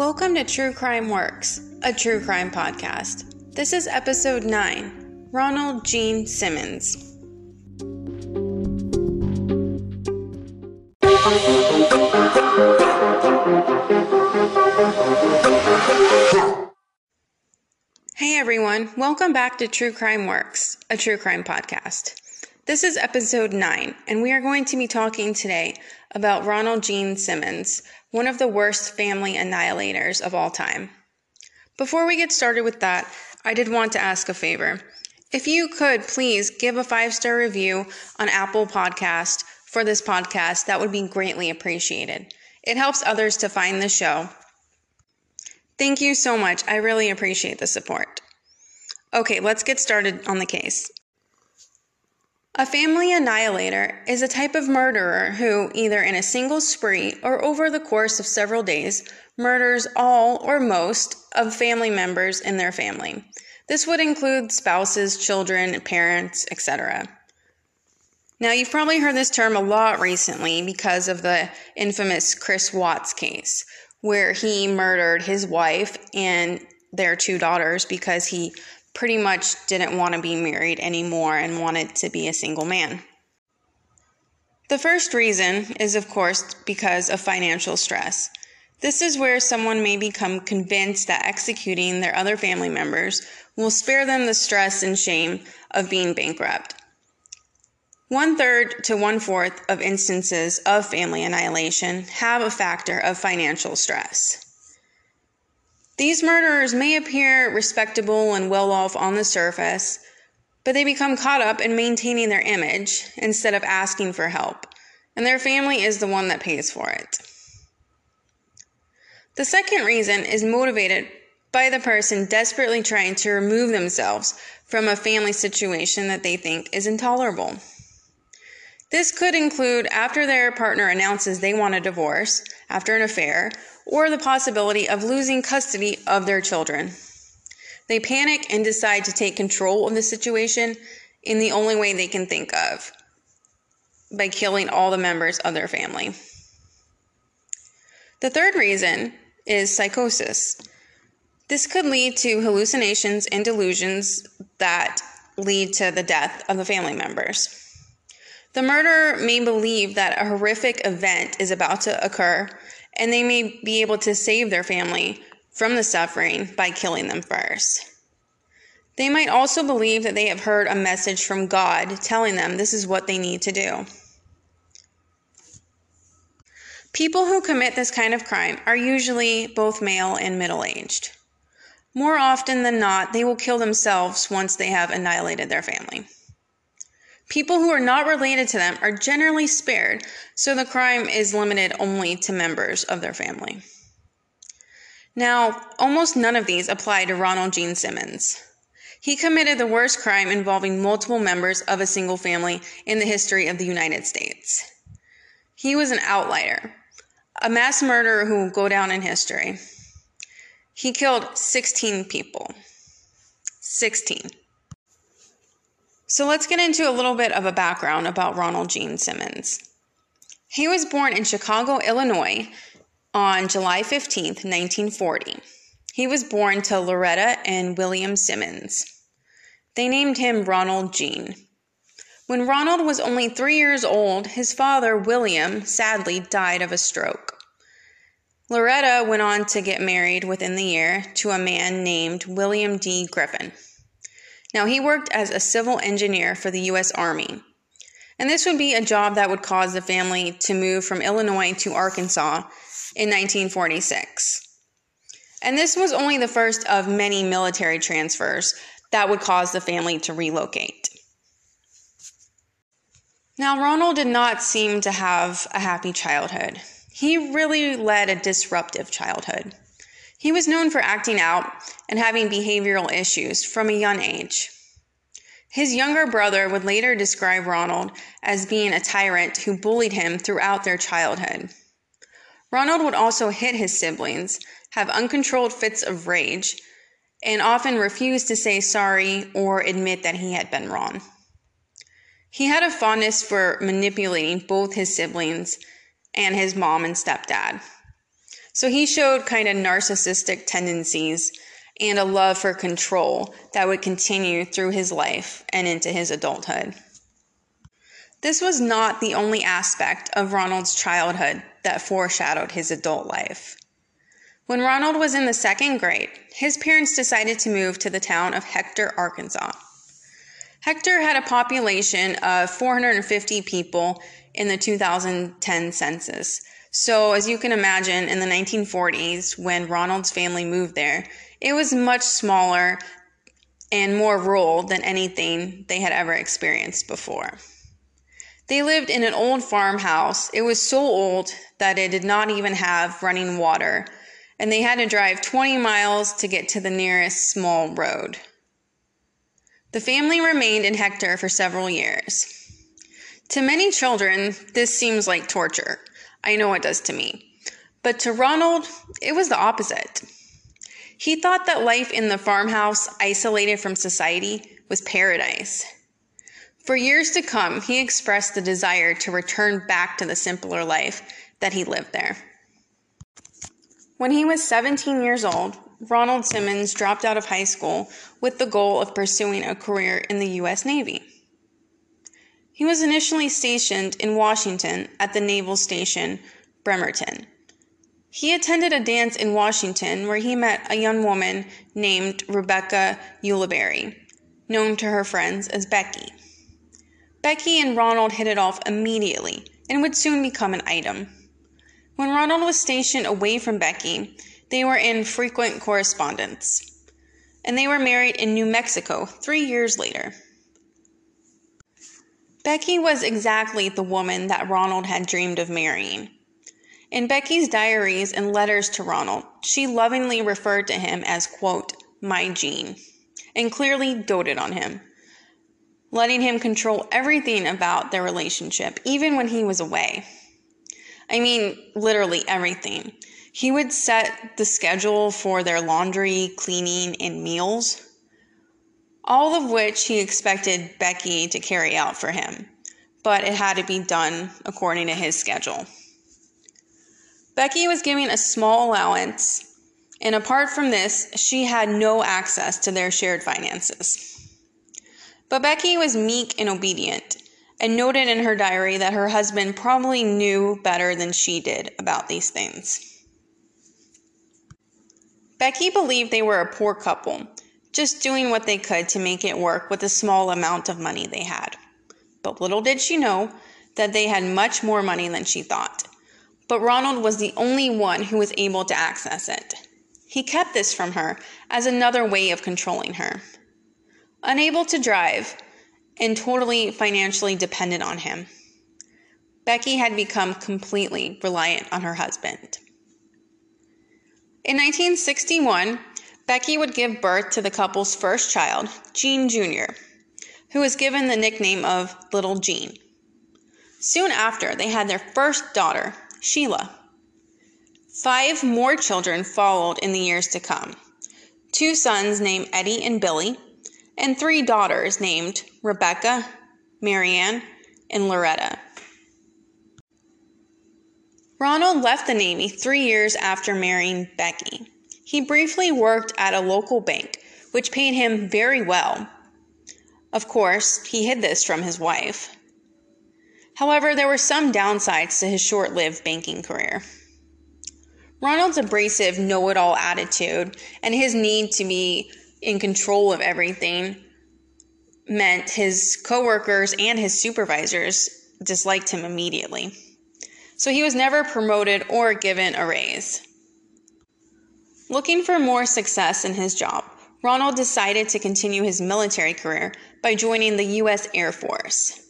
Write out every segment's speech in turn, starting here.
Welcome to True Crime Works, a true crime podcast. This is episode 9 Ronald Gene Simmons. Hey everyone, welcome back to True Crime Works, a true crime podcast. This is episode 9, and we are going to be talking today about Ronald Gene Simmons, one of the worst family annihilators of all time. Before we get started with that, I did want to ask a favor. If you could please give a five star review on Apple Podcast for this podcast, that would be greatly appreciated. It helps others to find the show. Thank you so much. I really appreciate the support. Okay, let's get started on the case. A family annihilator is a type of murderer who, either in a single spree or over the course of several days, murders all or most of family members in their family. This would include spouses, children, parents, etc. Now, you've probably heard this term a lot recently because of the infamous Chris Watts case, where he murdered his wife and their two daughters because he pretty much didn't want to be married anymore and wanted to be a single man. The first reason is, of course, because of financial stress. This is where someone may become convinced that executing their other family members will spare them the stress and shame of being bankrupt. One third to one fourth of instances of family annihilation have a factor of financial stress. These murderers may appear respectable and well off on the surface, but they become caught up in maintaining their image instead of asking for help, and their family is the one that pays for it. The second reason is motivated by the person desperately trying to remove themselves from a family situation that they think is intolerable. This could include after their partner announces they want a divorce, after an affair, or the possibility of losing custody of their children. They panic and decide to take control of the situation in the only way they can think of by killing all the members of their family. The third reason is psychosis. This could lead to hallucinations and delusions that lead to the death of the family members. The murderer may believe that a horrific event is about to occur and they may be able to save their family from the suffering by killing them first. They might also believe that they have heard a message from God telling them this is what they need to do. People who commit this kind of crime are usually both male and middle aged. More often than not, they will kill themselves once they have annihilated their family. People who are not related to them are generally spared, so the crime is limited only to members of their family. Now, almost none of these apply to Ronald Gene Simmons. He committed the worst crime involving multiple members of a single family in the history of the United States. He was an outlier, a mass murderer who will go down in history. He killed 16 people. 16. So let's get into a little bit of a background about Ronald Gene Simmons. He was born in Chicago, Illinois on July 15, 1940. He was born to Loretta and William Simmons. They named him Ronald Gene. When Ronald was only three years old, his father, William, sadly died of a stroke. Loretta went on to get married within the year to a man named William D. Griffin. Now, he worked as a civil engineer for the U.S. Army. And this would be a job that would cause the family to move from Illinois to Arkansas in 1946. And this was only the first of many military transfers that would cause the family to relocate. Now, Ronald did not seem to have a happy childhood. He really led a disruptive childhood. He was known for acting out and having behavioral issues from a young age. His younger brother would later describe Ronald as being a tyrant who bullied him throughout their childhood. Ronald would also hit his siblings, have uncontrolled fits of rage, and often refuse to say sorry or admit that he had been wrong. He had a fondness for manipulating both his siblings and his mom and stepdad. So he showed kind of narcissistic tendencies and a love for control that would continue through his life and into his adulthood. This was not the only aspect of Ronald's childhood that foreshadowed his adult life. When Ronald was in the second grade, his parents decided to move to the town of Hector, Arkansas. Hector had a population of 450 people in the 2010 census. So, as you can imagine, in the 1940s, when Ronald's family moved there, it was much smaller and more rural than anything they had ever experienced before. They lived in an old farmhouse. It was so old that it did not even have running water, and they had to drive 20 miles to get to the nearest small road. The family remained in Hector for several years. To many children, this seems like torture. I know it does to me. But to Ronald, it was the opposite. He thought that life in the farmhouse, isolated from society, was paradise. For years to come, he expressed the desire to return back to the simpler life that he lived there. When he was 17 years old, Ronald Simmons dropped out of high school with the goal of pursuing a career in the U.S. Navy. He was initially stationed in Washington at the naval station Bremerton. He attended a dance in Washington where he met a young woman named Rebecca Ulibarri, known to her friends as Becky. Becky and Ronald hit it off immediately and would soon become an item. When Ronald was stationed away from Becky, they were in frequent correspondence, and they were married in New Mexico three years later. Becky was exactly the woman that Ronald had dreamed of marrying. In Becky's diaries and letters to Ronald, she lovingly referred to him as, quote, my Gene, and clearly doted on him letting him control everything about their relationship, even when he was away. I mean, literally everything. He would set the schedule for their laundry, cleaning, and meals, all of which he expected Becky to carry out for him, but it had to be done according to his schedule. Becky was given a small allowance, and apart from this, she had no access to their shared finances. But Becky was meek and obedient, and noted in her diary that her husband probably knew better than she did about these things. Becky believed they were a poor couple, just doing what they could to make it work with the small amount of money they had. But little did she know that they had much more money than she thought. But Ronald was the only one who was able to access it. He kept this from her as another way of controlling her unable to drive, and totally financially dependent on him. Becky had become completely reliant on her husband. In 1961, Becky would give birth to the couple's first child, Gene Jr., who was given the nickname of Little Gene. Soon after, they had their first daughter, Sheila. Five more children followed in the years to come two sons named Eddie and Billy, and three daughters named Rebecca, Marianne, and Loretta. Ronald left the Navy three years after marrying Becky. He briefly worked at a local bank, which paid him very well. Of course, he hid this from his wife. However, there were some downsides to his short lived banking career. Ronald's abrasive know it all attitude and his need to be in control of everything meant his coworkers and his supervisors disliked him immediately. So he was never promoted or given a raise. Looking for more success in his job, Ronald decided to continue his military career by joining the U.S. Air Force.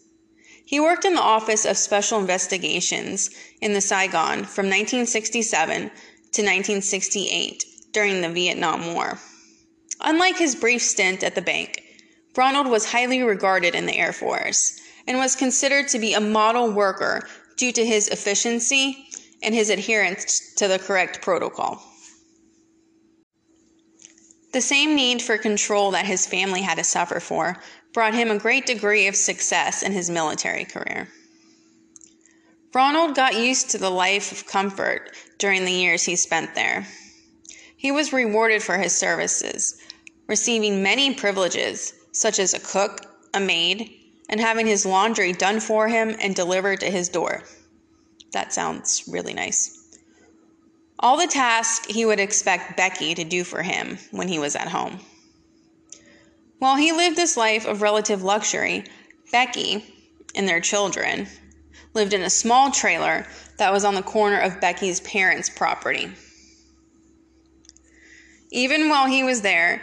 He worked in the Office of Special Investigations in the Saigon from 1967 to 1968 during the Vietnam War. Unlike his brief stint at the bank, Ronald was highly regarded in the Air Force and was considered to be a model worker due to his efficiency and his adherence to the correct protocol. The same need for control that his family had to suffer for brought him a great degree of success in his military career. Ronald got used to the life of comfort during the years he spent there. He was rewarded for his services, receiving many privileges, such as a cook, a maid, and having his laundry done for him and delivered to his door. That sounds really nice. All the tasks he would expect Becky to do for him when he was at home. While he lived this life of relative luxury, Becky and their children lived in a small trailer that was on the corner of Becky's parents' property. Even while he was there,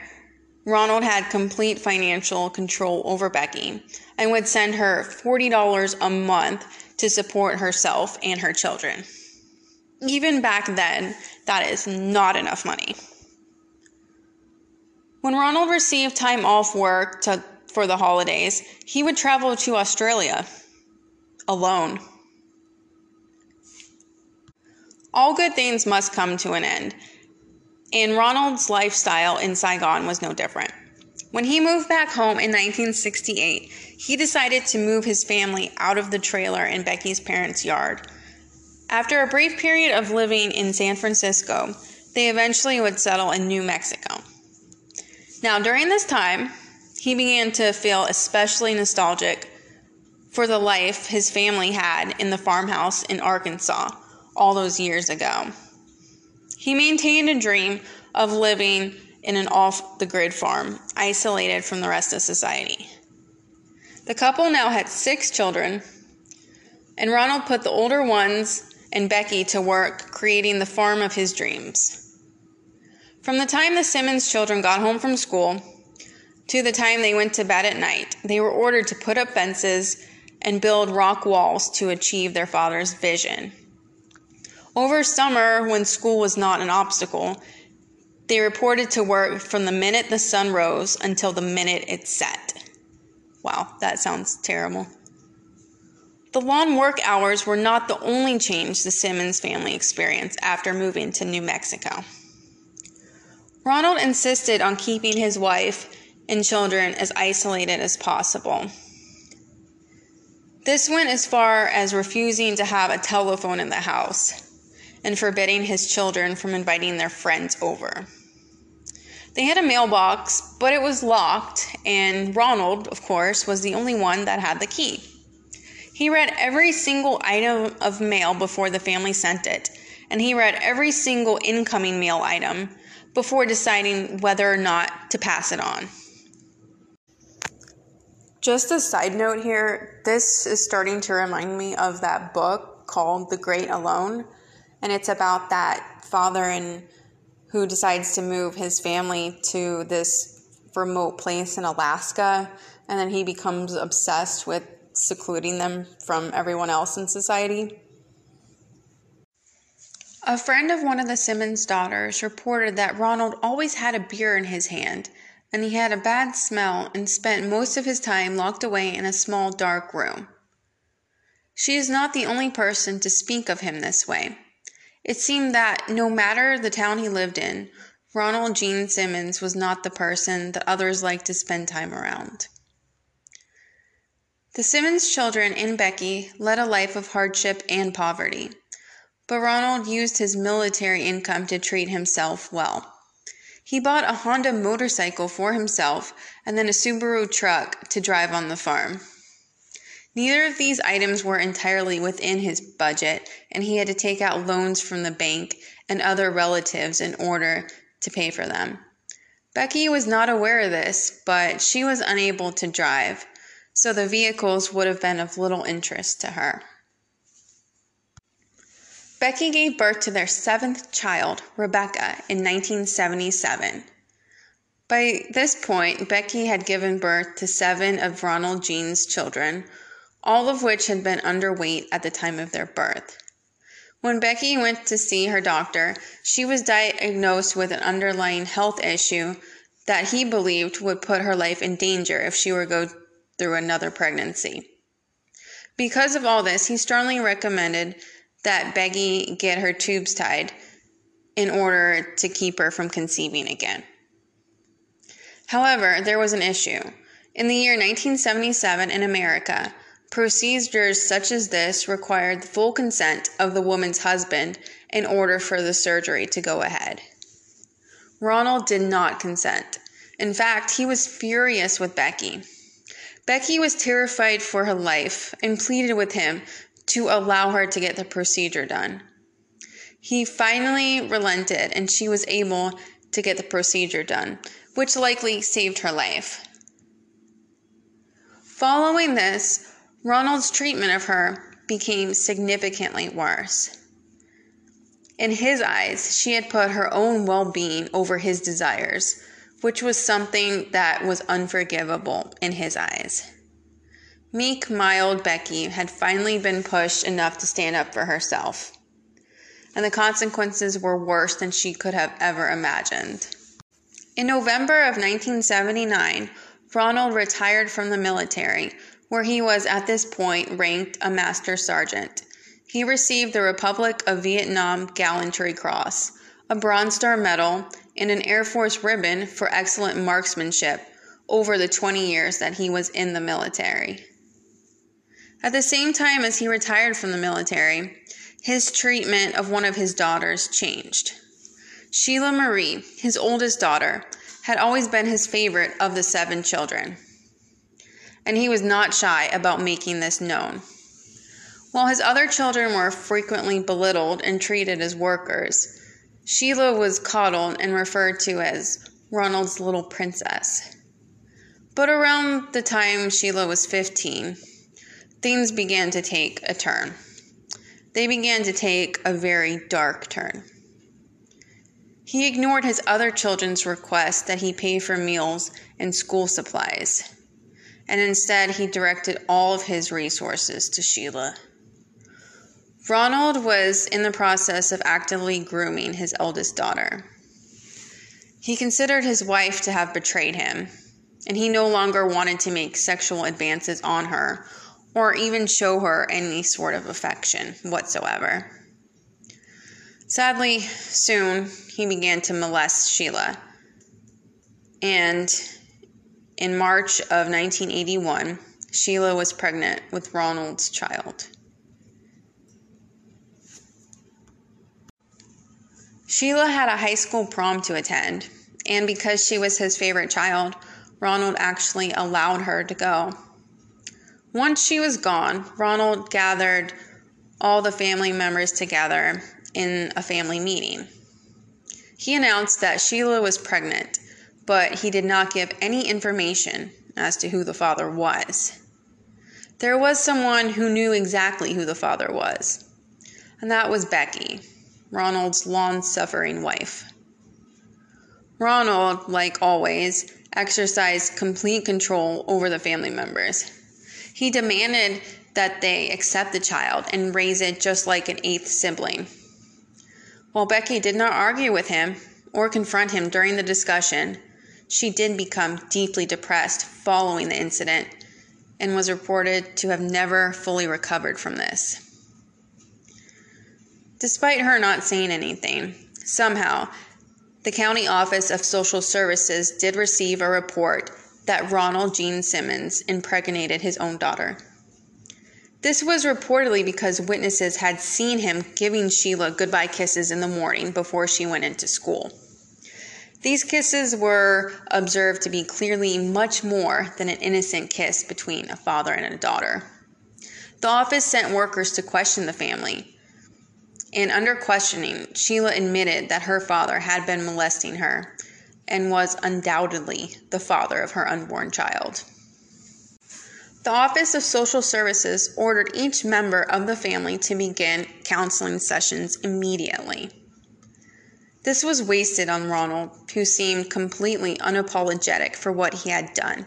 Ronald had complete financial control over Becky and would send her $40 a month to support herself and her children. Even back then, that is not enough money. When Ronald received time off work to, for the holidays, he would travel to Australia alone. All good things must come to an end, and Ronald's lifestyle in Saigon was no different. When he moved back home in 1968, he decided to move his family out of the trailer in Becky's parents' yard. After a brief period of living in San Francisco, they eventually would settle in New Mexico. Now, during this time, he began to feel especially nostalgic for the life his family had in the farmhouse in Arkansas all those years ago. He maintained a dream of living in an off the grid farm, isolated from the rest of society. The couple now had six children, and Ronald put the older ones and Becky to work creating the farm of his dreams. From the time the Simmons children got home from school to the time they went to bed at night, they were ordered to put up fences and build rock walls to achieve their father's vision. Over summer, when school was not an obstacle, they reported to work from the minute the sun rose until the minute it set. Wow, that sounds terrible. The long work hours were not the only change the Simmons family experienced after moving to New Mexico. Ronald insisted on keeping his wife and children as isolated as possible. This went as far as refusing to have a telephone in the house and forbidding his children from inviting their friends over. They had a mailbox, but it was locked, and Ronald, of course, was the only one that had the key. He read every single item of mail before the family sent it, and he read every single incoming mail item before deciding whether or not to pass it on. Just a side note here, this is starting to remind me of that book called The Great Alone, and it's about that father and who decides to move his family to this remote place in Alaska, and then he becomes obsessed with secluding them from everyone else in society. A friend of one of the Simmons daughters reported that Ronald always had a beer in his hand and he had a bad smell and spent most of his time locked away in a small dark room. She is not the only person to speak of him this way. It seemed that no matter the town he lived in, Ronald Gene Simmons was not the person that others liked to spend time around. The Simmons children and Becky led a life of hardship and poverty, but Ronald used his military income to treat himself well. He bought a Honda motorcycle for himself and then a Subaru truck to drive on the farm. Neither of these items were entirely within his budget, and he had to take out loans from the bank and other relatives in order to pay for them. Becky was not aware of this, but she was unable to drive, so the vehicles would have been of little interest to her. Becky gave birth to their seventh child, Rebecca, in 1977. By this point, Becky had given birth to seven of Ronald Gene's children, all of which had been underweight at the time of their birth. When Becky went to see her doctor, she was diagnosed with an underlying health issue that he believed would put her life in danger if she were go through another pregnancy. Because of all this, he strongly recommended that Becky get her tubes tied in order to keep her from conceiving again. However, there was an issue. In the year 1977 in America, Procedures such as this required the full consent of the woman's husband in order for the surgery to go ahead. Ronald did not consent. In fact, he was furious with Becky. Becky was terrified for her life and pleaded with him to allow her to get the procedure done. He finally relented and she was able to get the procedure done, which likely saved her life. Following this, Ronald's treatment of her became significantly worse. In his eyes, she had put her own well being over his desires, which was something that was unforgivable in his eyes. Meek, mild Becky had finally been pushed enough to stand up for herself, and the consequences were worse than she could have ever imagined. In November of 1979, Ronald retired from the military, where he was at this point ranked a master sergeant. He received the Republic of Vietnam Gallantry Cross, a Bronze Star Medal, and an Air Force ribbon for excellent marksmanship over the 20 years that he was in the military. At the same time as he retired from the military, his treatment of one of his daughters changed. Sheila Marie, his oldest daughter, had always been his favorite of the seven children, and he was not shy about making this known. While his other children were frequently belittled and treated as workers, Sheila was coddled and referred to as Ronald's little princess. But around the time Sheila was 15, things began to take a turn. They began to take a very dark turn. He ignored his other children's request that he pay for meals and school supplies, and instead he directed all of his resources to Sheila. Ronald was in the process of actively grooming his eldest daughter. He considered his wife to have betrayed him, and he no longer wanted to make sexual advances on her or even show her any sort of affection whatsoever. Sadly, soon he began to molest Sheila, and in March of 1981, Sheila was pregnant with Ronald's child. Sheila had a high school prom to attend, and because she was his favorite child, Ronald actually allowed her to go. Once she was gone, Ronald gathered all the family members together in a family meeting. He announced that Sheila was pregnant, but he did not give any information as to who the father was. There was someone who knew exactly who the father was, and that was Becky. Ronald's long suffering wife. Ronald, like always, exercised complete control over the family members. He demanded that they accept the child and raise it just like an eighth sibling. While Becky did not argue with him or confront him during the discussion, she did become deeply depressed following the incident and was reported to have never fully recovered from this. Despite her not saying anything, somehow, the County Office of Social Services did receive a report that Ronald Gene Simmons impregnated his own daughter. This was reportedly because witnesses had seen him giving Sheila goodbye kisses in the morning before she went into school. These kisses were observed to be clearly much more than an innocent kiss between a father and a daughter. The office sent workers to question the family, and under questioning, Sheila admitted that her father had been molesting her and was undoubtedly the father of her unborn child. The Office of Social Services ordered each member of the family to begin counseling sessions immediately. This was wasted on Ronald, who seemed completely unapologetic for what he had done.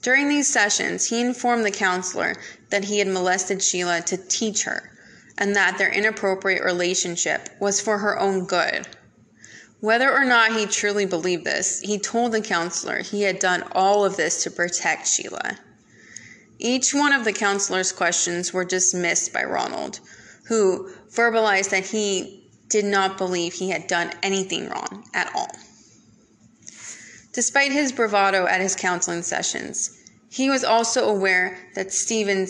During these sessions, he informed the counselor that he had molested Sheila to teach her and that their inappropriate relationship was for her own good. Whether or not he truly believed this, he told the counselor he had done all of this to protect Sheila. Each one of the counselor's questions were dismissed by Ronald, who verbalized that he did not believe he had done anything wrong at all. Despite his bravado at his counseling sessions, He was also aware that Stephen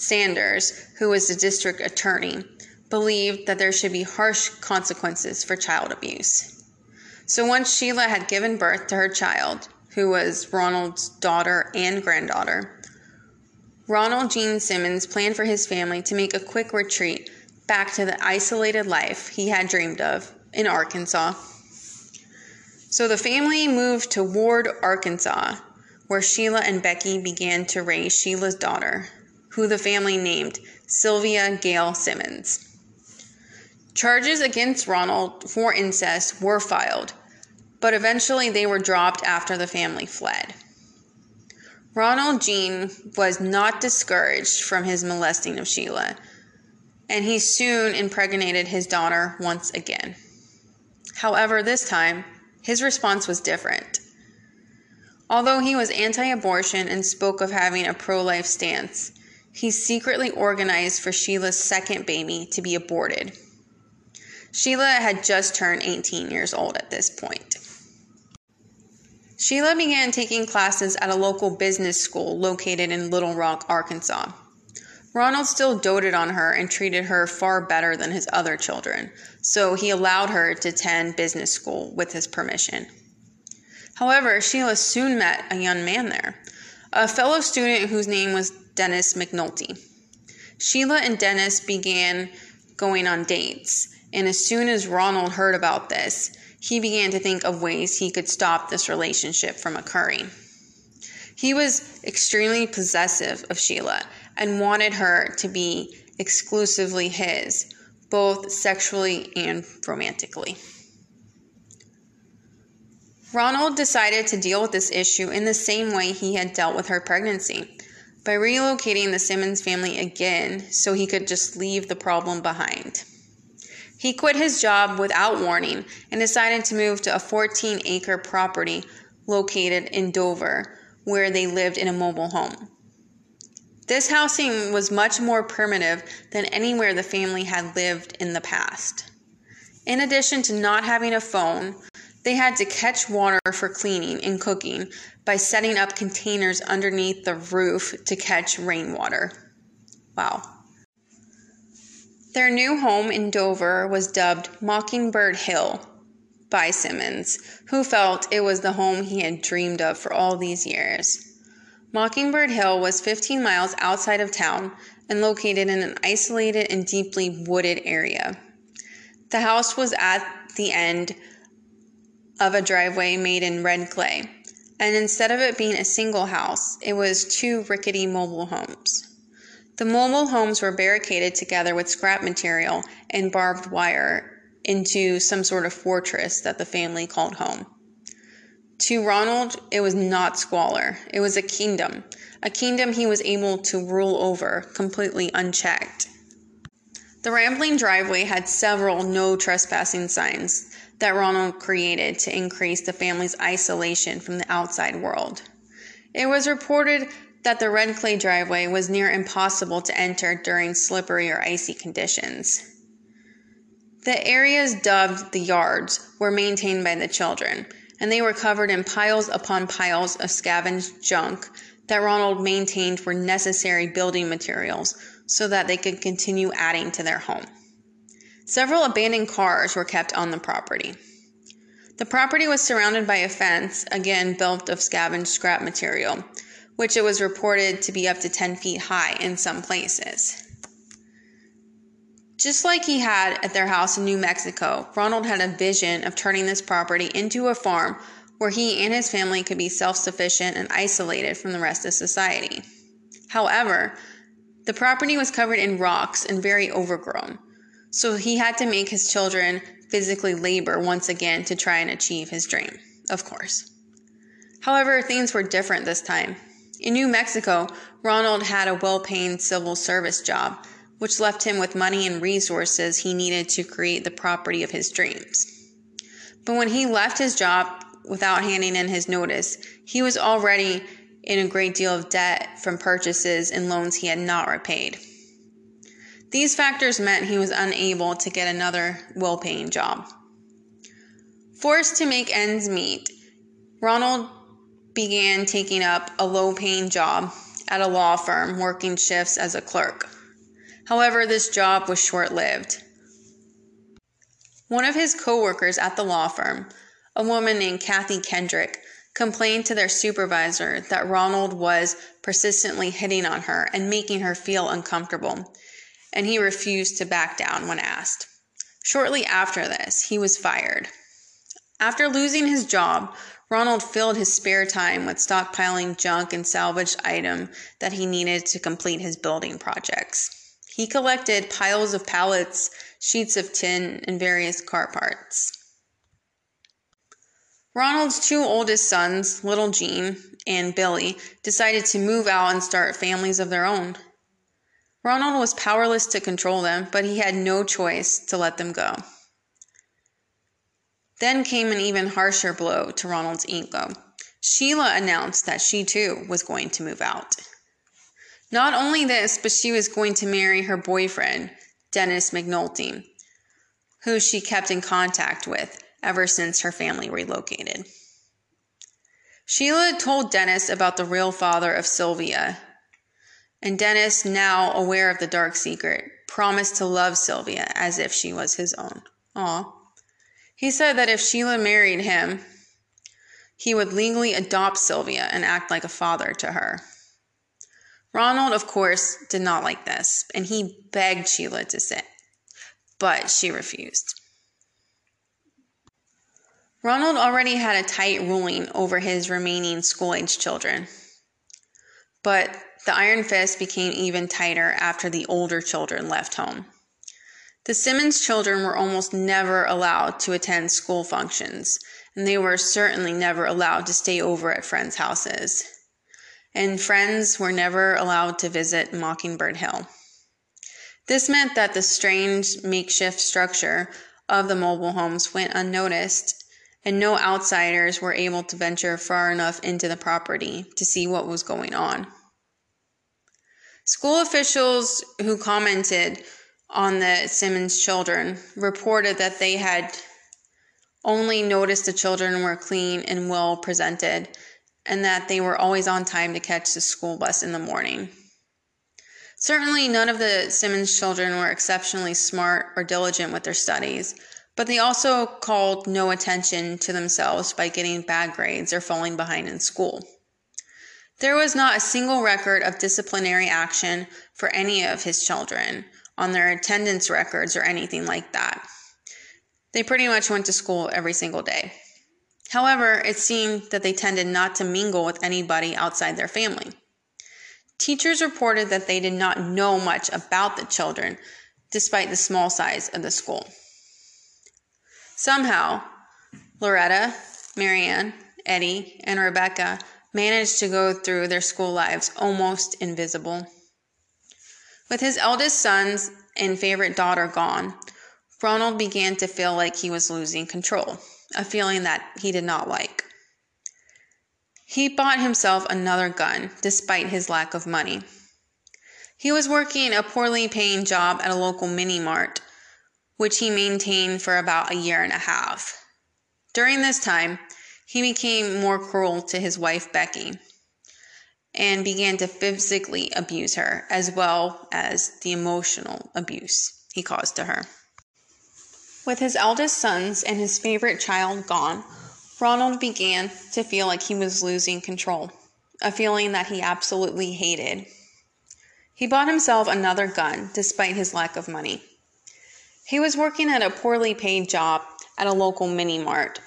Sanders, who was the district attorney, believed that there should be harsh consequences for child abuse. So once Sheila had given birth to her child, who was Ronald's daughter and granddaughter, Ronald Gene Simmons planned for his family to make a quick retreat back to the isolated life he had dreamed of in Arkansas. So the family moved to Ward, Arkansas, where Sheila and Becky began to raise Sheila's daughter, who the family named Sylvia Gail Simmons. Charges against Ronald for incest were filed, but eventually they were dropped after the family fled. Ronald Gene was not discouraged from his molesting of Sheila, and he soon impregnated his daughter once again. However, this time, his response was different. Although he was anti abortion and spoke of having a pro life stance, he secretly organized for Sheila's second baby to be aborted. Sheila had just turned 18 years old at this point. Sheila began taking classes at a local business school located in Little Rock, Arkansas. Ronald still doted on her and treated her far better than his other children, so he allowed her to attend business school with his permission. However, Sheila soon met a young man there, a fellow student whose name was Dennis McNulty. Sheila and Dennis began going on dates, and as soon as Ronald heard about this, he began to think of ways he could stop this relationship from occurring. He was extremely possessive of Sheila and wanted her to be exclusively his, both sexually and romantically. Ronald decided to deal with this issue in the same way he had dealt with her pregnancy by relocating the Simmons family again so he could just leave the problem behind. He quit his job without warning and decided to move to a 14 acre property located in Dover, where they lived in a mobile home. This housing was much more primitive than anywhere the family had lived in the past. In addition to not having a phone, they had to catch water for cleaning and cooking by setting up containers underneath the roof to catch rainwater. Wow. Their new home in Dover was dubbed Mockingbird Hill by Simmons, who felt it was the home he had dreamed of for all these years. Mockingbird Hill was 15 miles outside of town and located in an isolated and deeply wooded area. The house was at the end of a driveway made in red clay, and instead of it being a single house, it was two rickety mobile homes. The mobile homes were barricaded together with scrap material and barbed wire into some sort of fortress that the family called home. To Ronald, it was not squalor, it was a kingdom, a kingdom he was able to rule over completely unchecked. The rambling driveway had several no trespassing signs that Ronald created to increase the family's isolation from the outside world. It was reported that the red clay driveway was near impossible to enter during slippery or icy conditions. The areas dubbed the yards were maintained by the children, and they were covered in piles upon piles of scavenged junk that Ronald maintained were necessary building materials so that they could continue adding to their home. Several abandoned cars were kept on the property. The property was surrounded by a fence, again built of scavenged scrap material, which it was reported to be up to 10 feet high in some places. Just like he had at their house in New Mexico, Ronald had a vision of turning this property into a farm where he and his family could be self sufficient and isolated from the rest of society. However, the property was covered in rocks and very overgrown, so he had to make his children physically labor once again to try and achieve his dream, of course. However, things were different this time. In New Mexico, Ronald had a well paying civil service job, which left him with money and resources he needed to create the property of his dreams. But when he left his job without handing in his notice, he was already in a great deal of debt from purchases and loans he had not repaid. These factors meant he was unable to get another well paying job. Forced to make ends meet, Ronald began taking up a low paying job at a law firm working shifts as a clerk. However, this job was short lived. One of his coworkers at the law firm, a woman named Kathy Kendrick, complained to their supervisor that Ronald was persistently hitting on her and making her feel uncomfortable, and he refused to back down when asked. Shortly after this, he was fired. After losing his job, Ronald filled his spare time with stockpiling junk and salvaged item that he needed to complete his building projects. He collected piles of pallets, sheets of tin, and various car parts. Ronald's two oldest sons, little Gene and Billy, decided to move out and start families of their own. Ronald was powerless to control them, but he had no choice to let them go. Then came an even harsher blow to Ronald's ego. Sheila announced that she too was going to move out. Not only this, but she was going to marry her boyfriend, Dennis McNulty, who she kept in contact with ever since her family relocated. Sheila told Dennis about the real father of Sylvia, and Dennis, now aware of the dark secret, promised to love Sylvia as if she was his own. Aw. He said that if Sheila married him, he would legally adopt Sylvia and act like a father to her. Ronald, of course, did not like this, and he begged Sheila to sit, but she refused. Ronald already had a tight ruling over his remaining school age children, but the iron fist became even tighter after the older children left home. The Simmons children were almost never allowed to attend school functions, and they were certainly never allowed to stay over at friends' houses. And friends were never allowed to visit Mockingbird Hill. This meant that the strange makeshift structure of the mobile homes went unnoticed, and no outsiders were able to venture far enough into the property to see what was going on. School officials who commented on the Simmons children reported that they had only noticed the children were clean and well presented and that they were always on time to catch the school bus in the morning. Certainly, none of the Simmons children were exceptionally smart or diligent with their studies, but they also called no attention to themselves by getting bad grades or falling behind in school. There was not a single record of disciplinary action for any of his children, on their attendance records or anything like that. They pretty much went to school every single day. However, it seemed that they tended not to mingle with anybody outside their family. Teachers reported that they did not know much about the children, despite the small size of the school. Somehow, Loretta, Marianne, Eddie, and Rebecca managed to go through their school lives almost invisible. With his eldest sons and favorite daughter gone, Ronald began to feel like he was losing control, a feeling that he did not like. He bought himself another gun despite his lack of money. He was working a poorly paying job at a local mini mart, which he maintained for about a year and a half. During this time, he became more cruel to his wife, Becky and began to physically abuse her, as well as the emotional abuse he caused to her. With his eldest sons and his favorite child gone, Ronald began to feel like he was losing control, a feeling that he absolutely hated. He bought himself another gun despite his lack of money. He was working at a poorly paid job at a local mini mart,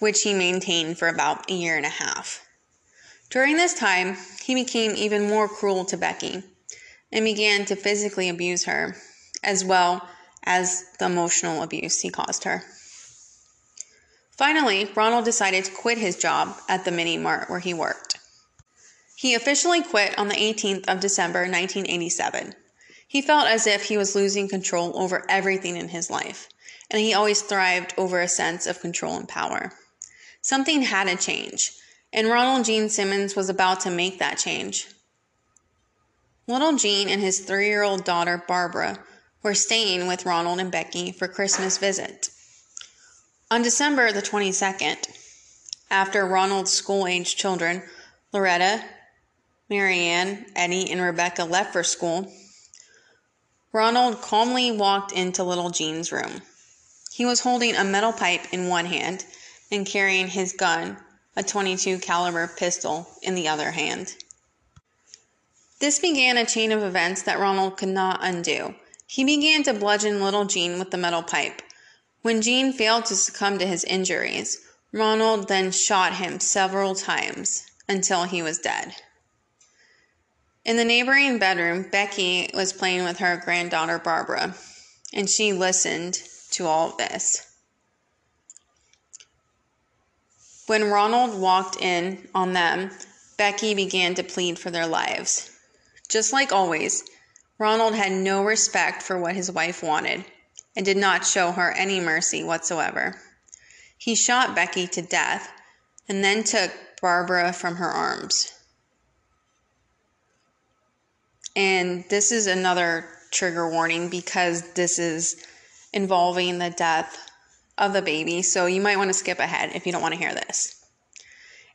which he maintained for about a year and a half. During this time, he became even more cruel to Becky and began to physically abuse her, as well as the emotional abuse he caused her. Finally, Ronald decided to quit his job at the mini mart where he worked. He officially quit on the 18th of December 1987. He felt as if he was losing control over everything in his life, and he always thrived over a sense of control and power. Something had to change, and Ronald Gene Simmons was about to make that change. Little Gene and his three year old daughter, Barbara, were staying with Ronald and Becky for Christmas visit. On December the 22nd, After Ronald's school age children, Loretta, Marianne, Eddie, and Rebecca left for school, Ronald calmly walked into little Gene's room. He was holding a metal pipe in one hand and carrying his gun, a 22 caliber pistol, in the other hand. This began a chain of events that Ronald could not undo. He began to bludgeon little Gene with the metal pipe. When Gene failed to succumb to his injuries, Ronald then shot him several times until he was dead. In the neighboring bedroom, Becky was playing with her granddaughter Barbara, and she listened to all of this. When Ronald walked in on them, Becky began to plead for their lives. Just like always, Ronald had no respect for what his wife wanted and did not show her any mercy whatsoever. He shot Becky to death and then took Barbara from her arms. And this is another trigger warning because this is involving the death of the baby, so you might want to skip ahead if you don't want to hear this.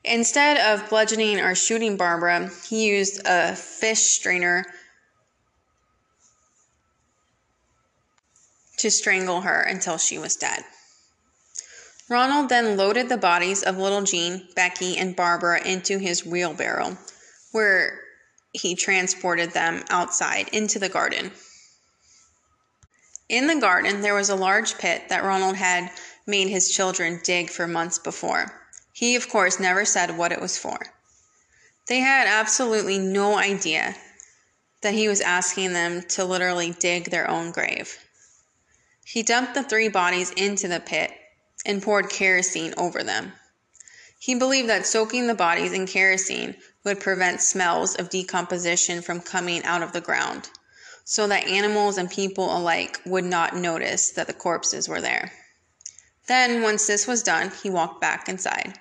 Instead of bludgeoning or shooting Barbara, he used a fish strainer to strangle her until she was dead. Ronald then loaded the bodies of little Gene, Becky, and Barbara into his wheelbarrow, where he transported them outside into the garden. In the garden, there was a large pit that Ronald had made his children dig for months before. He, of course, never said what it was for. They had absolutely no idea that he was asking them to literally dig their own grave. He dumped the three bodies into the pit and poured kerosene over them. He believed that soaking the bodies in kerosene would prevent smells of decomposition from coming out of the ground, so that animals and people alike would not notice that the corpses were there. Then, once this was done, he walked back inside.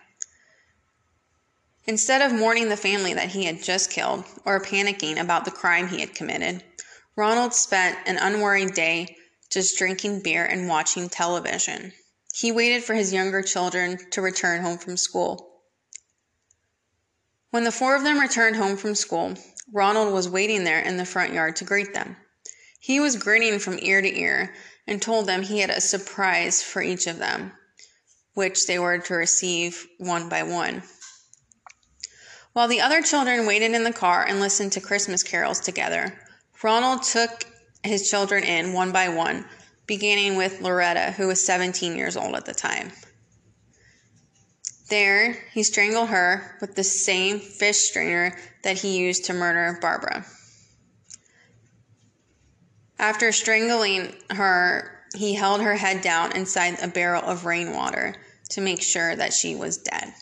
Instead of mourning the family that he had just killed or panicking about the crime he had committed, Ronald spent an unworried day just drinking beer and watching television. He waited for his younger children to return home from school. When the four of them returned home from school, Ronald was waiting there in the front yard to greet them. He was grinning from ear to ear and told them he had a surprise for each of them, which they were to receive one by one. While the other children waited in the car and listened to Christmas carols together, Ronald took his children in one by one, beginning with Loretta, who was 17 years old at the time. There, he strangled her with the same fish strainer that he used to murder Barbara. After strangling her, he held her head down inside a barrel of rainwater to make sure that she was dead.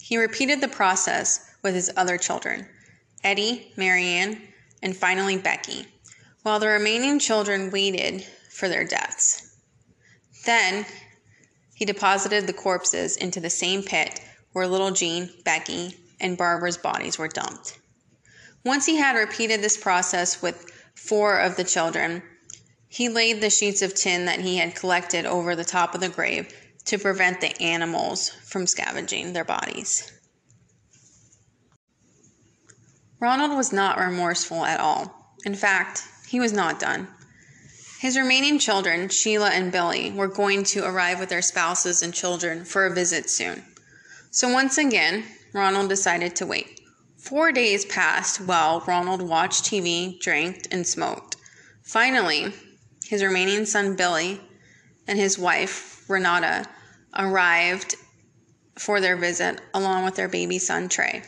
He repeated the process with his other children Eddie, Marianne, and finally Becky, while the remaining children waited for their deaths. Then he deposited the corpses into the same pit where little Gene, Becky, and Barbara's bodies were dumped. Once he had repeated this process with four of the children, he laid the sheets of tin that he had collected over the top of the grave to prevent the animals from scavenging their bodies. Ronald was not remorseful at all. In fact, he was not done. His remaining children, Sheila and Billy, were going to arrive with their spouses and children for a visit soon. So once again, Ronald decided to wait. Four days passed while Ronald watched TV, drank, and smoked. Finally, his remaining son Billy and his wife Renata arrived for their visit along with their baby son Trey.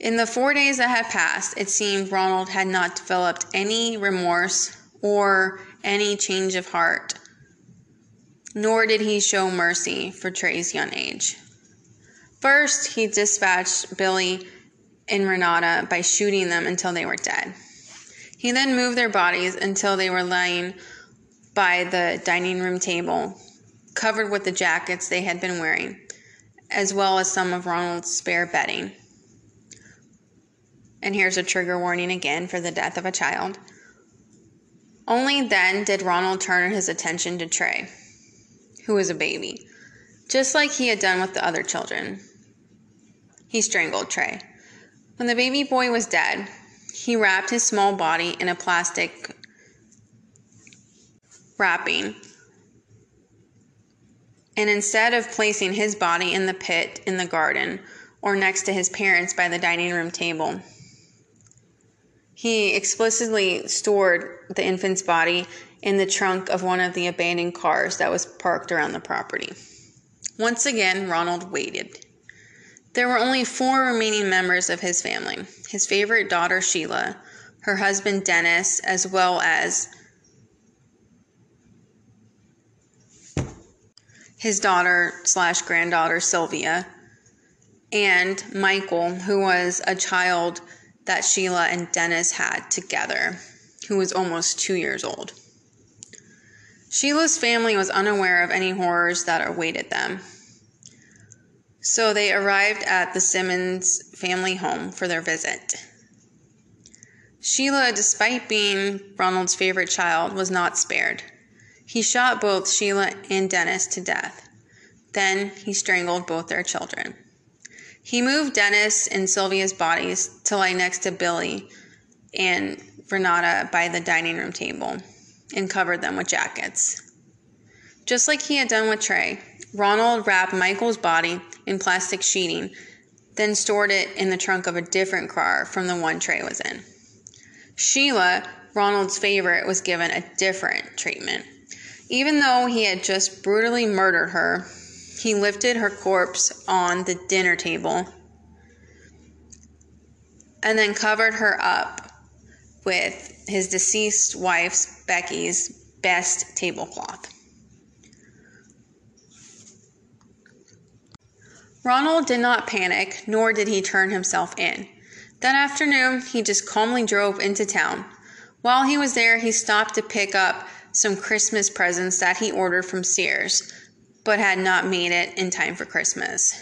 In the four days that had passed, it seemed Ronald had not developed any remorse or any change of heart, nor did he show mercy for Trey's young age. First, he dispatched Billy and Renata by shooting them until they were dead. He then moved their bodies until they were lying by the dining room table, covered with the jackets they had been wearing, as well as some of Ronald's spare bedding. And here's a trigger warning again for the death of a child. Only then did Ronald turn his attention to Trey, who was a baby. just like he had done with the other children. He strangled Trey. When the baby boy was dead, he wrapped his small body in a plastic wrapping. And instead of placing his body in the pit in the garden or next to his parents by the dining room table, he explicitly stored the infant's body in the trunk of one of the abandoned cars that was parked around the property. Once again, Ronald waited. There were only four remaining members of his family his favorite daughter, Sheila, her husband, Dennis, as well as his daughter slash granddaughter, Sylvia, and Michael, who was a child that Sheila and Dennis had together, who was almost two years old. Sheila's family was unaware of any horrors that awaited them. So they arrived at the Simmons family home for their visit. Sheila, despite being Ronald's favorite child, was not spared. He shot both Sheila and Dennis to death. Then he strangled both their children. He moved Dennis and Sylvia's bodies to lie next to Billy and Renata by the dining room table and covered them with jackets. Just like he had done with Trey, Ronald wrapped Michael's body in plastic sheeting, then stored it in the trunk of a different car from the one Trey was in. Sheila, Ronald's favorite, was given a different treatment. Even though he had just brutally murdered her, he lifted her corpse on the dinner table and then covered her up with his deceased wife's, Becky's, best tablecloth. Ronald did not panic, nor did he turn himself in. That afternoon, he just calmly drove into town. While he was there, he stopped to pick up some Christmas presents that he ordered from Sears, but had not made it in time for Christmas.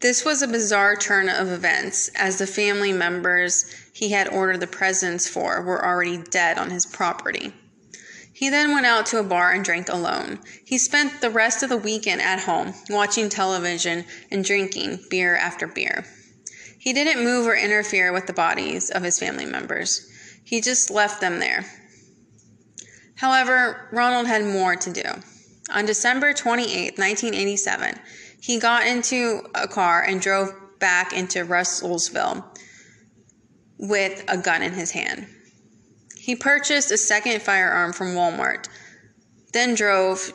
This was a bizarre turn of events, as the family members he had ordered the presents for were already dead on his property. He then went out to a bar and drank alone. He spent the rest of the weekend at home, watching television and drinking beer after beer. He didn't move or interfere with the bodies of his family members. He just left them there. However, Ronald had more to do. On December 28, 1987, he got into a car and drove back into Russellville with a gun in his hand. He purchased a second firearm from Walmart, then drove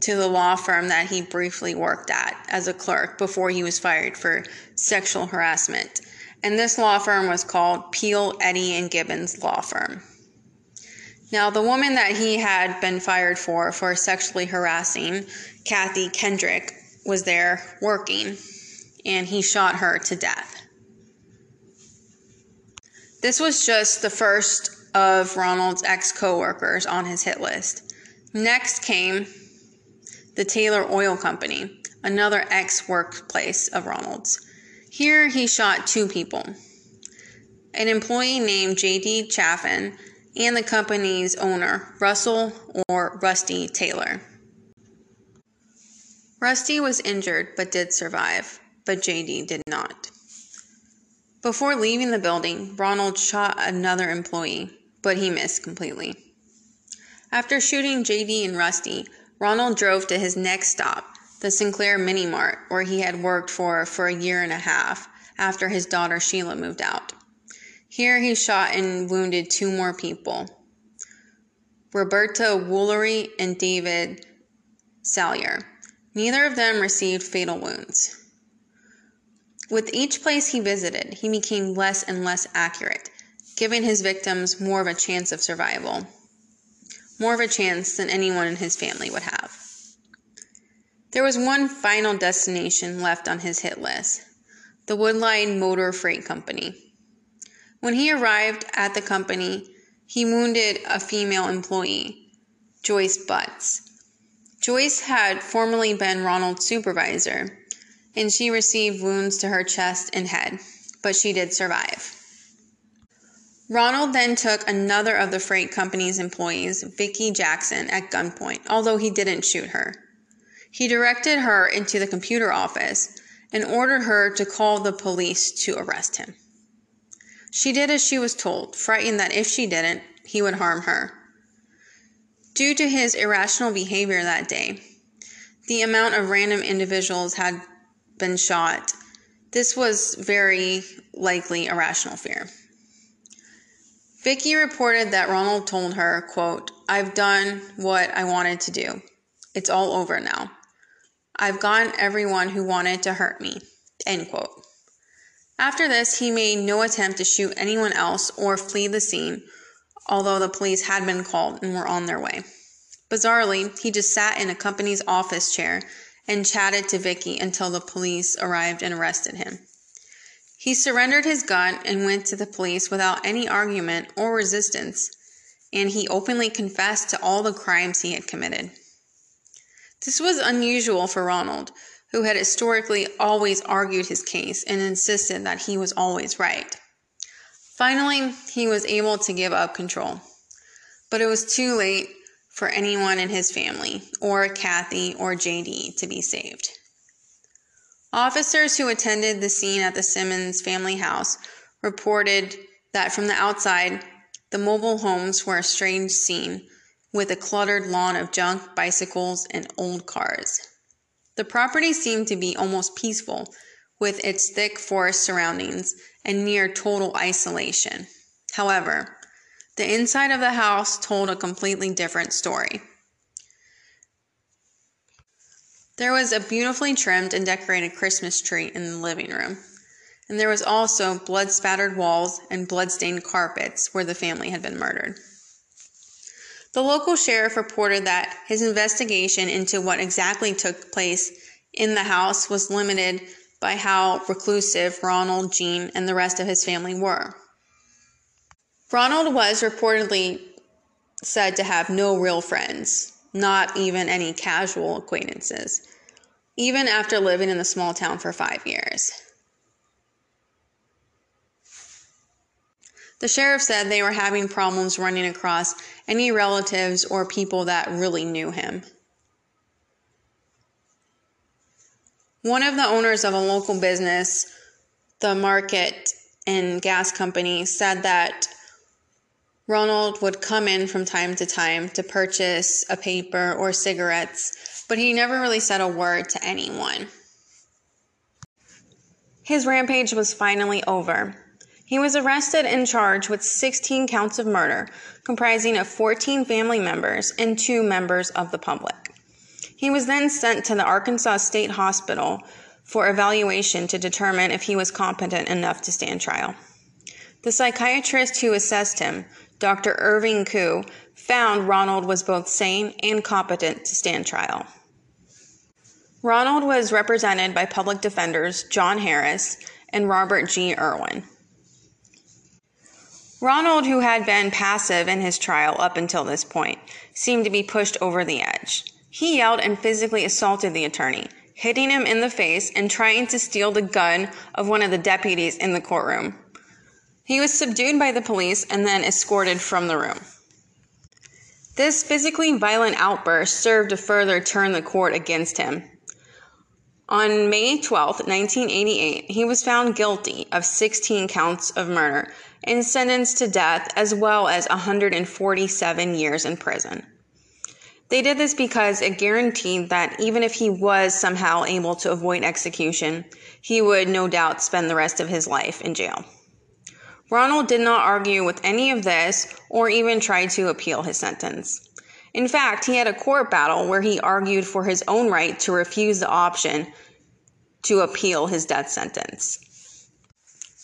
to the law firm that he briefly worked at as a clerk before he was fired for sexual harassment. And this law firm was called Peel, Eddy, and Gibbons Law Firm. Now, the woman that he had been fired for for sexually harassing, Kathy Kendrick, was there working, and he shot her to death. This was just the first of Ronald's ex coworkers on his hit list. Next came the Taylor Oil Company, another ex workplace of Ronald's. Here he shot two people an employee named J.D. Chaffin and the company's owner, Russell or Rusty Taylor. Rusty was injured but did survive, but JD did not. Before leaving the building, Ronald shot another employee, but he missed completely. After shooting JD and Rusty, Ronald drove to his next stop, the Sinclair Mini Mart, where he had worked for for a year and a half after his daughter Sheila moved out. Here he shot and wounded two more people Roberta Woolery and David Salyer. Neither of them received fatal wounds. With each place he visited, he became less and less accurate, giving his victims more of a chance of survival, more of a chance than anyone in his family would have. There was one final destination left on his hit list the Woodline Motor Freight Company. When he arrived at the company, he wounded a female employee, Joyce Butts. Joyce had formerly been Ronald's supervisor, and she received wounds to her chest and head, but she did survive. Ronald then took another of the freight company's employees, Vicki Jackson, at gunpoint, although he didn't shoot her. He directed her into the computer office and ordered her to call the police to arrest him. She did as she was told, frightened that if she didn't, he would harm her. Due to his irrational behavior that day, the amount of random individuals had been shot. This was very likely irrational fear. Vicky reported that Ronald told her, quote, I've done what I wanted to do. It's all over now. I've gotten everyone who wanted to hurt me. End quote. After this, he made no attempt to shoot anyone else or flee the scene, although the police had been called and were on their way. Bizarrely, he just sat in a company's office chair and chatted to Vicky until the police arrived and arrested him. He surrendered his gun and went to the police without any argument or resistance, and he openly confessed to all the crimes he had committed. This was unusual for Ronald, who had historically always argued his case and insisted that he was always right. Finally, he was able to give up control. But it was too late for anyone in his family, or Kathy or JD, to be saved. Officers who attended the scene at the Simmons family house reported that from the outside, the mobile homes were a strange scene with a cluttered lawn of junk, bicycles, and old cars. The property seemed to be almost peaceful with its thick forest surroundings and near total isolation. However, the inside of the house told a completely different story. There was a beautifully trimmed and decorated Christmas tree in the living room, and there was also blood spattered walls and blood-stained carpets where the family had been murdered. The local sheriff reported that his investigation into what exactly took place in the house was limited by how reclusive Ronald, Gene, and the rest of his family were. Ronald was reportedly said to have no real friends, not even any casual acquaintances, even after living in the small town for five years. The sheriff said they were having problems running across any relatives or people that really knew him. One of the owners of a local business, the market and gas company, said that Ronald would come in from time to time to purchase a paper or cigarettes, but he never really said a word to anyone. His rampage was finally over. He was arrested and charged with 16 counts of murder, comprising of 14 family members and two members of the public. He was then sent to the Arkansas State Hospital for evaluation to determine if he was competent enough to stand trial. The psychiatrist who assessed him, Dr. Irving Koo, found Ronald was both sane and competent to stand trial. Ronald was represented by public defenders John Harris and Robert G. Irwin. Ronald, who had been passive in his trial up until this point, seemed to be pushed over the edge. He yelled and physically assaulted the attorney, hitting him in the face and trying to steal the gun of one of the deputies in the courtroom. He was subdued by the police and then escorted from the room. This physically violent outburst served to further turn the court against him. On May 12, 1988, he was found guilty of 16 counts of murder and sentenced to death as well as 147 years in prison. They did this because it guaranteed that even if he was somehow able to avoid execution, he would no doubt spend the rest of his life in jail. Ronald did not argue with any of this or even try to appeal his sentence. In fact, he had a court battle where he argued for his own right to refuse the option to appeal his death sentence.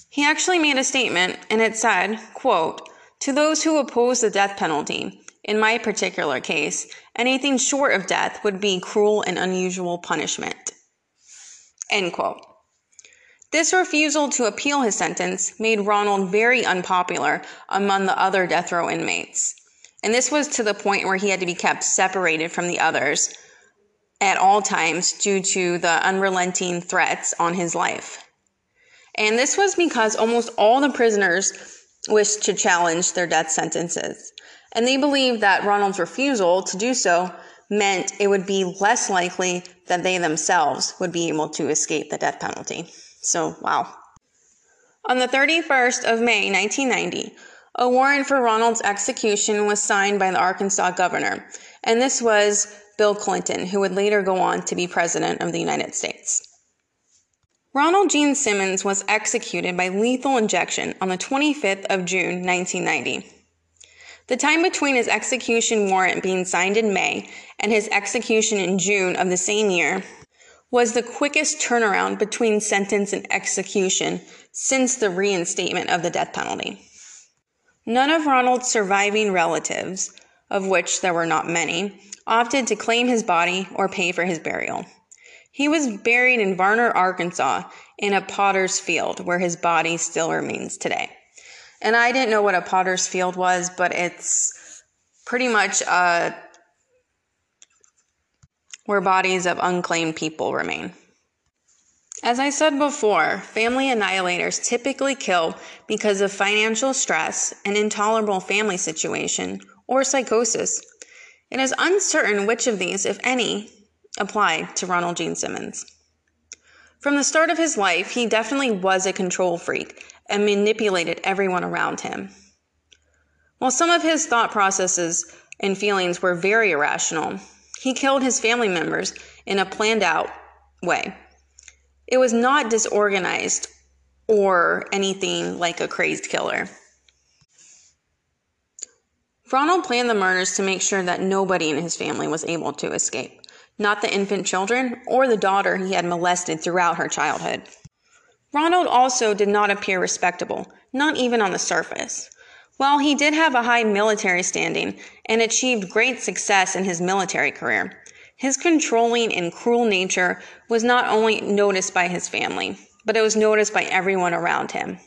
He actually made a statement and it said, quote, to those who oppose the death penalty, in my particular case, anything short of death would be cruel and unusual punishment. End quote. This refusal to appeal his sentence made Ronald very unpopular among the other death row inmates. And this was to the point where he had to be kept separated from the others at all times due to the unrelenting threats on his life. And this was because almost all the prisoners wished to challenge their death sentences. And they believed that Ronald's refusal to do so meant it would be less likely that they themselves would be able to escape the death penalty. So, wow. On the 31st of May 1990, a warrant for Ronald's execution was signed by the Arkansas governor, and this was Bill Clinton, who would later go on to be President of the United States. Ronald Gene Simmons was executed by lethal injection on the 25th of June 1990. The time between his execution warrant being signed in May and his execution in June of the same year was the quickest turnaround between sentence and execution since the reinstatement of the death penalty. None of Ronald's surviving relatives, of which there were not many, opted to claim his body or pay for his burial. He was buried in Varner, Arkansas, in a potter's field where his body still remains today. And I didn't know what a potter's field was, but it's pretty much uh, where bodies of unclaimed people remain. As I said before, family annihilators typically kill because of financial stress, an intolerable family situation, or psychosis. It is uncertain which of these, if any, apply to Ronald Gene Simmons. From the start of his life, he definitely was a control freak and manipulated everyone around him. While some of his thought processes and feelings were very irrational, he killed his family members in a planned out way. It was not disorganized or anything like a crazed killer. Ronald planned the murders to make sure that nobody in his family was able to escape, not the infant children or the daughter he had molested throughout her childhood. Ronald also did not appear respectable, not even on the surface. While he did have a high military standing and achieved great success in his military career, his controlling and cruel nature was not only noticed by his family, but it was noticed by everyone around him.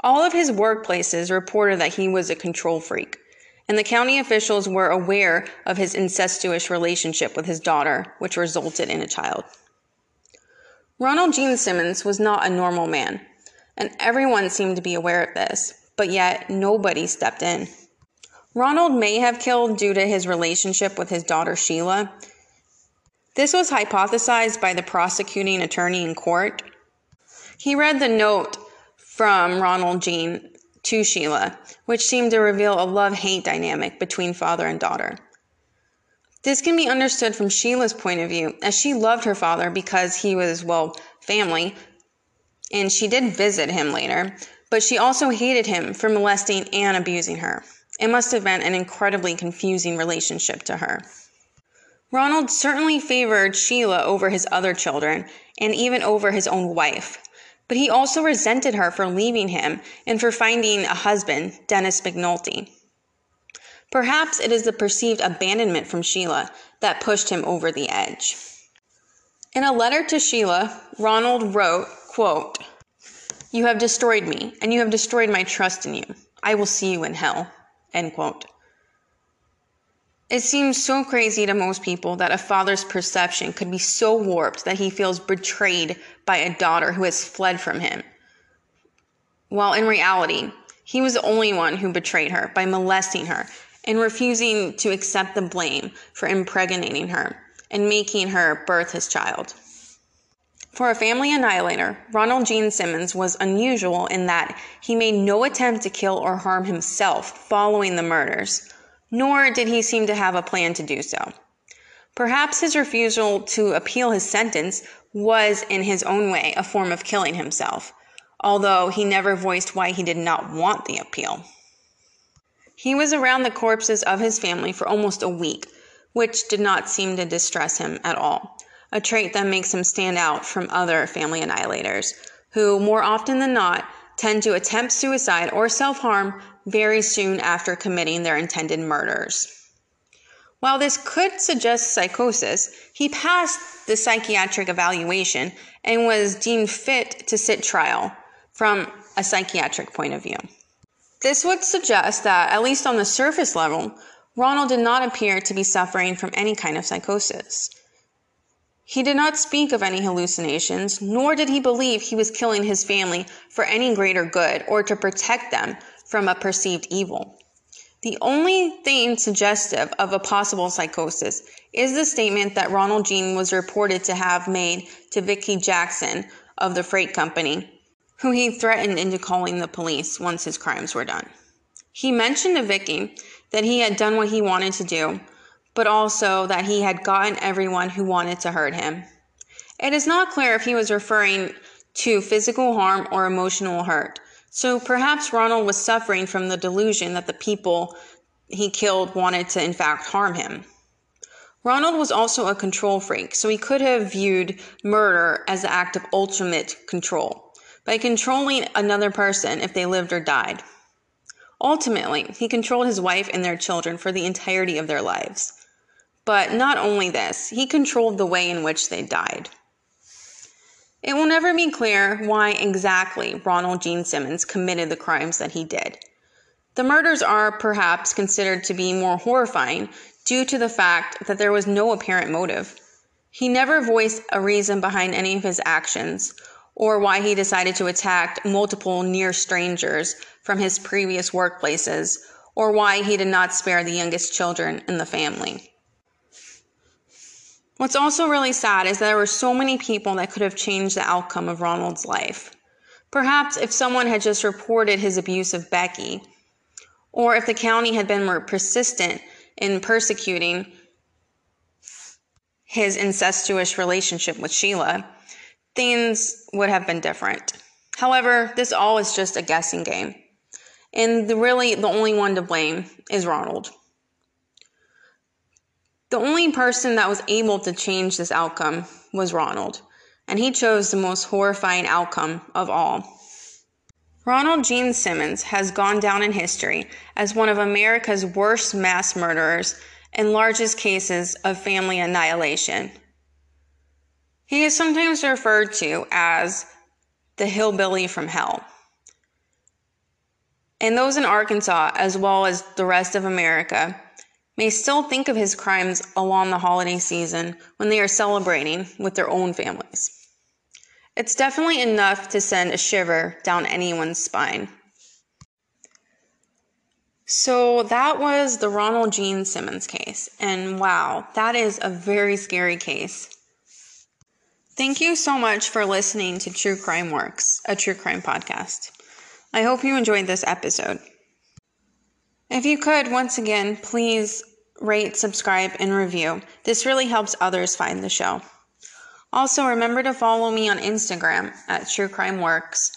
All of his workplaces reported that he was a control freak, and the county officials were aware of his incestuous relationship with his daughter, which resulted in a child. Ronald Gene Simmons was not a normal man, and everyone seemed to be aware of this, but yet nobody stepped in. Ronald may have killed due to his relationship with his daughter Sheila. This was hypothesized by the prosecuting attorney in court. He read the note from Ronald Gene to Sheila, which seemed to reveal a love hate dynamic between father and daughter. This can be understood from Sheila's point of view, as she loved her father because he was, well, family, and she did visit him later, but she also hated him for molesting and abusing her. It must have been an incredibly confusing relationship to her. Ronald certainly favored Sheila over his other children and even over his own wife, but he also resented her for leaving him and for finding a husband, Dennis McNulty. Perhaps it is the perceived abandonment from Sheila that pushed him over the edge. In a letter to Sheila, Ronald wrote, quote, You have destroyed me, and you have destroyed my trust in you. I will see you in hell. End quote. It seems so crazy to most people that a father's perception could be so warped that he feels betrayed by a daughter who has fled from him. While in reality, he was the only one who betrayed her by molesting her and refusing to accept the blame for impregnating her and making her birth his child. For a family annihilator, Ronald Gene Simmons was unusual in that he made no attempt to kill or harm himself following the murders, nor did he seem to have a plan to do so. Perhaps his refusal to appeal his sentence was, in his own way, a form of killing himself, although he never voiced why he did not want the appeal. He was around the corpses of his family for almost a week, which did not seem to distress him at all, a trait that makes him stand out from other family annihilators, who, more often than not, tend to attempt suicide or self harm very soon after committing their intended murders. While this could suggest psychosis, he passed the psychiatric evaluation and was deemed fit to sit trial from a psychiatric point of view. This would suggest that, at least on the surface level, Ronald did not appear to be suffering from any kind of psychosis. He did not speak of any hallucinations, nor did he believe he was killing his family for any greater good or to protect them from a perceived evil. The only thing suggestive of a possible psychosis is the statement that Ronald Gene was reported to have made to Vicky Jackson of the freight company, who he threatened into calling the police once his crimes were done. He mentioned to Vicky that he had done what he wanted to do, but also that he had gotten everyone who wanted to hurt him. It is not clear if he was referring to physical harm or emotional hurt. So perhaps Ronald was suffering from the delusion that the people he killed wanted to, in fact, harm him. Ronald was also a control freak, so he could have viewed murder as the act of ultimate control, by controlling another person if they lived or died. Ultimately, he controlled his wife and their children for the entirety of their lives. But not only this, he controlled the way in which they died. It will never be clear why exactly Ronald Gene Simmons committed the crimes that he did. The murders are perhaps considered to be more horrifying due to the fact that there was no apparent motive. He never voiced a reason behind any of his actions or why he decided to attack multiple near strangers from his previous workplaces or why he did not spare the youngest children in the family. What's also really sad is that there were so many people that could have changed the outcome of Ronald's life. Perhaps if someone had just reported his abuse of Becky, or if the county had been more persistent in persecuting his incestuous relationship with Sheila, things would have been different. However, this all is just a guessing game. And the, really, the only one to blame is Ronald. The only person that was able to change this outcome was Ronald, and he chose the most horrifying outcome of all. Ronald Gene Simmons has gone down in history as one of America's worst mass murderers and largest cases of family annihilation. He is sometimes referred to as the hillbilly from hell. And those in Arkansas, as well as the rest of America, may still think of his crimes along the holiday season when they are celebrating with their own families. It's definitely enough to send a shiver down anyone's spine. So that was the Ronald Gene Simmons case. And wow, that is a very scary case. Thank you so much for listening to True Crime Works, a true crime podcast. I hope you enjoyed this episode. If you could, once again, please rate, subscribe, and review. This really helps others find the show. Also, remember to follow me on Instagram at True Crime Works.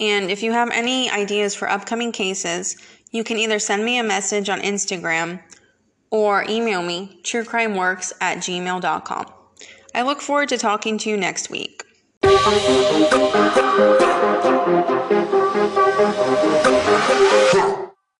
And if you have any ideas for upcoming cases, you can either send me a message on Instagram or email me truecrimeworks at gmail.com. I look forward to talking to you next week.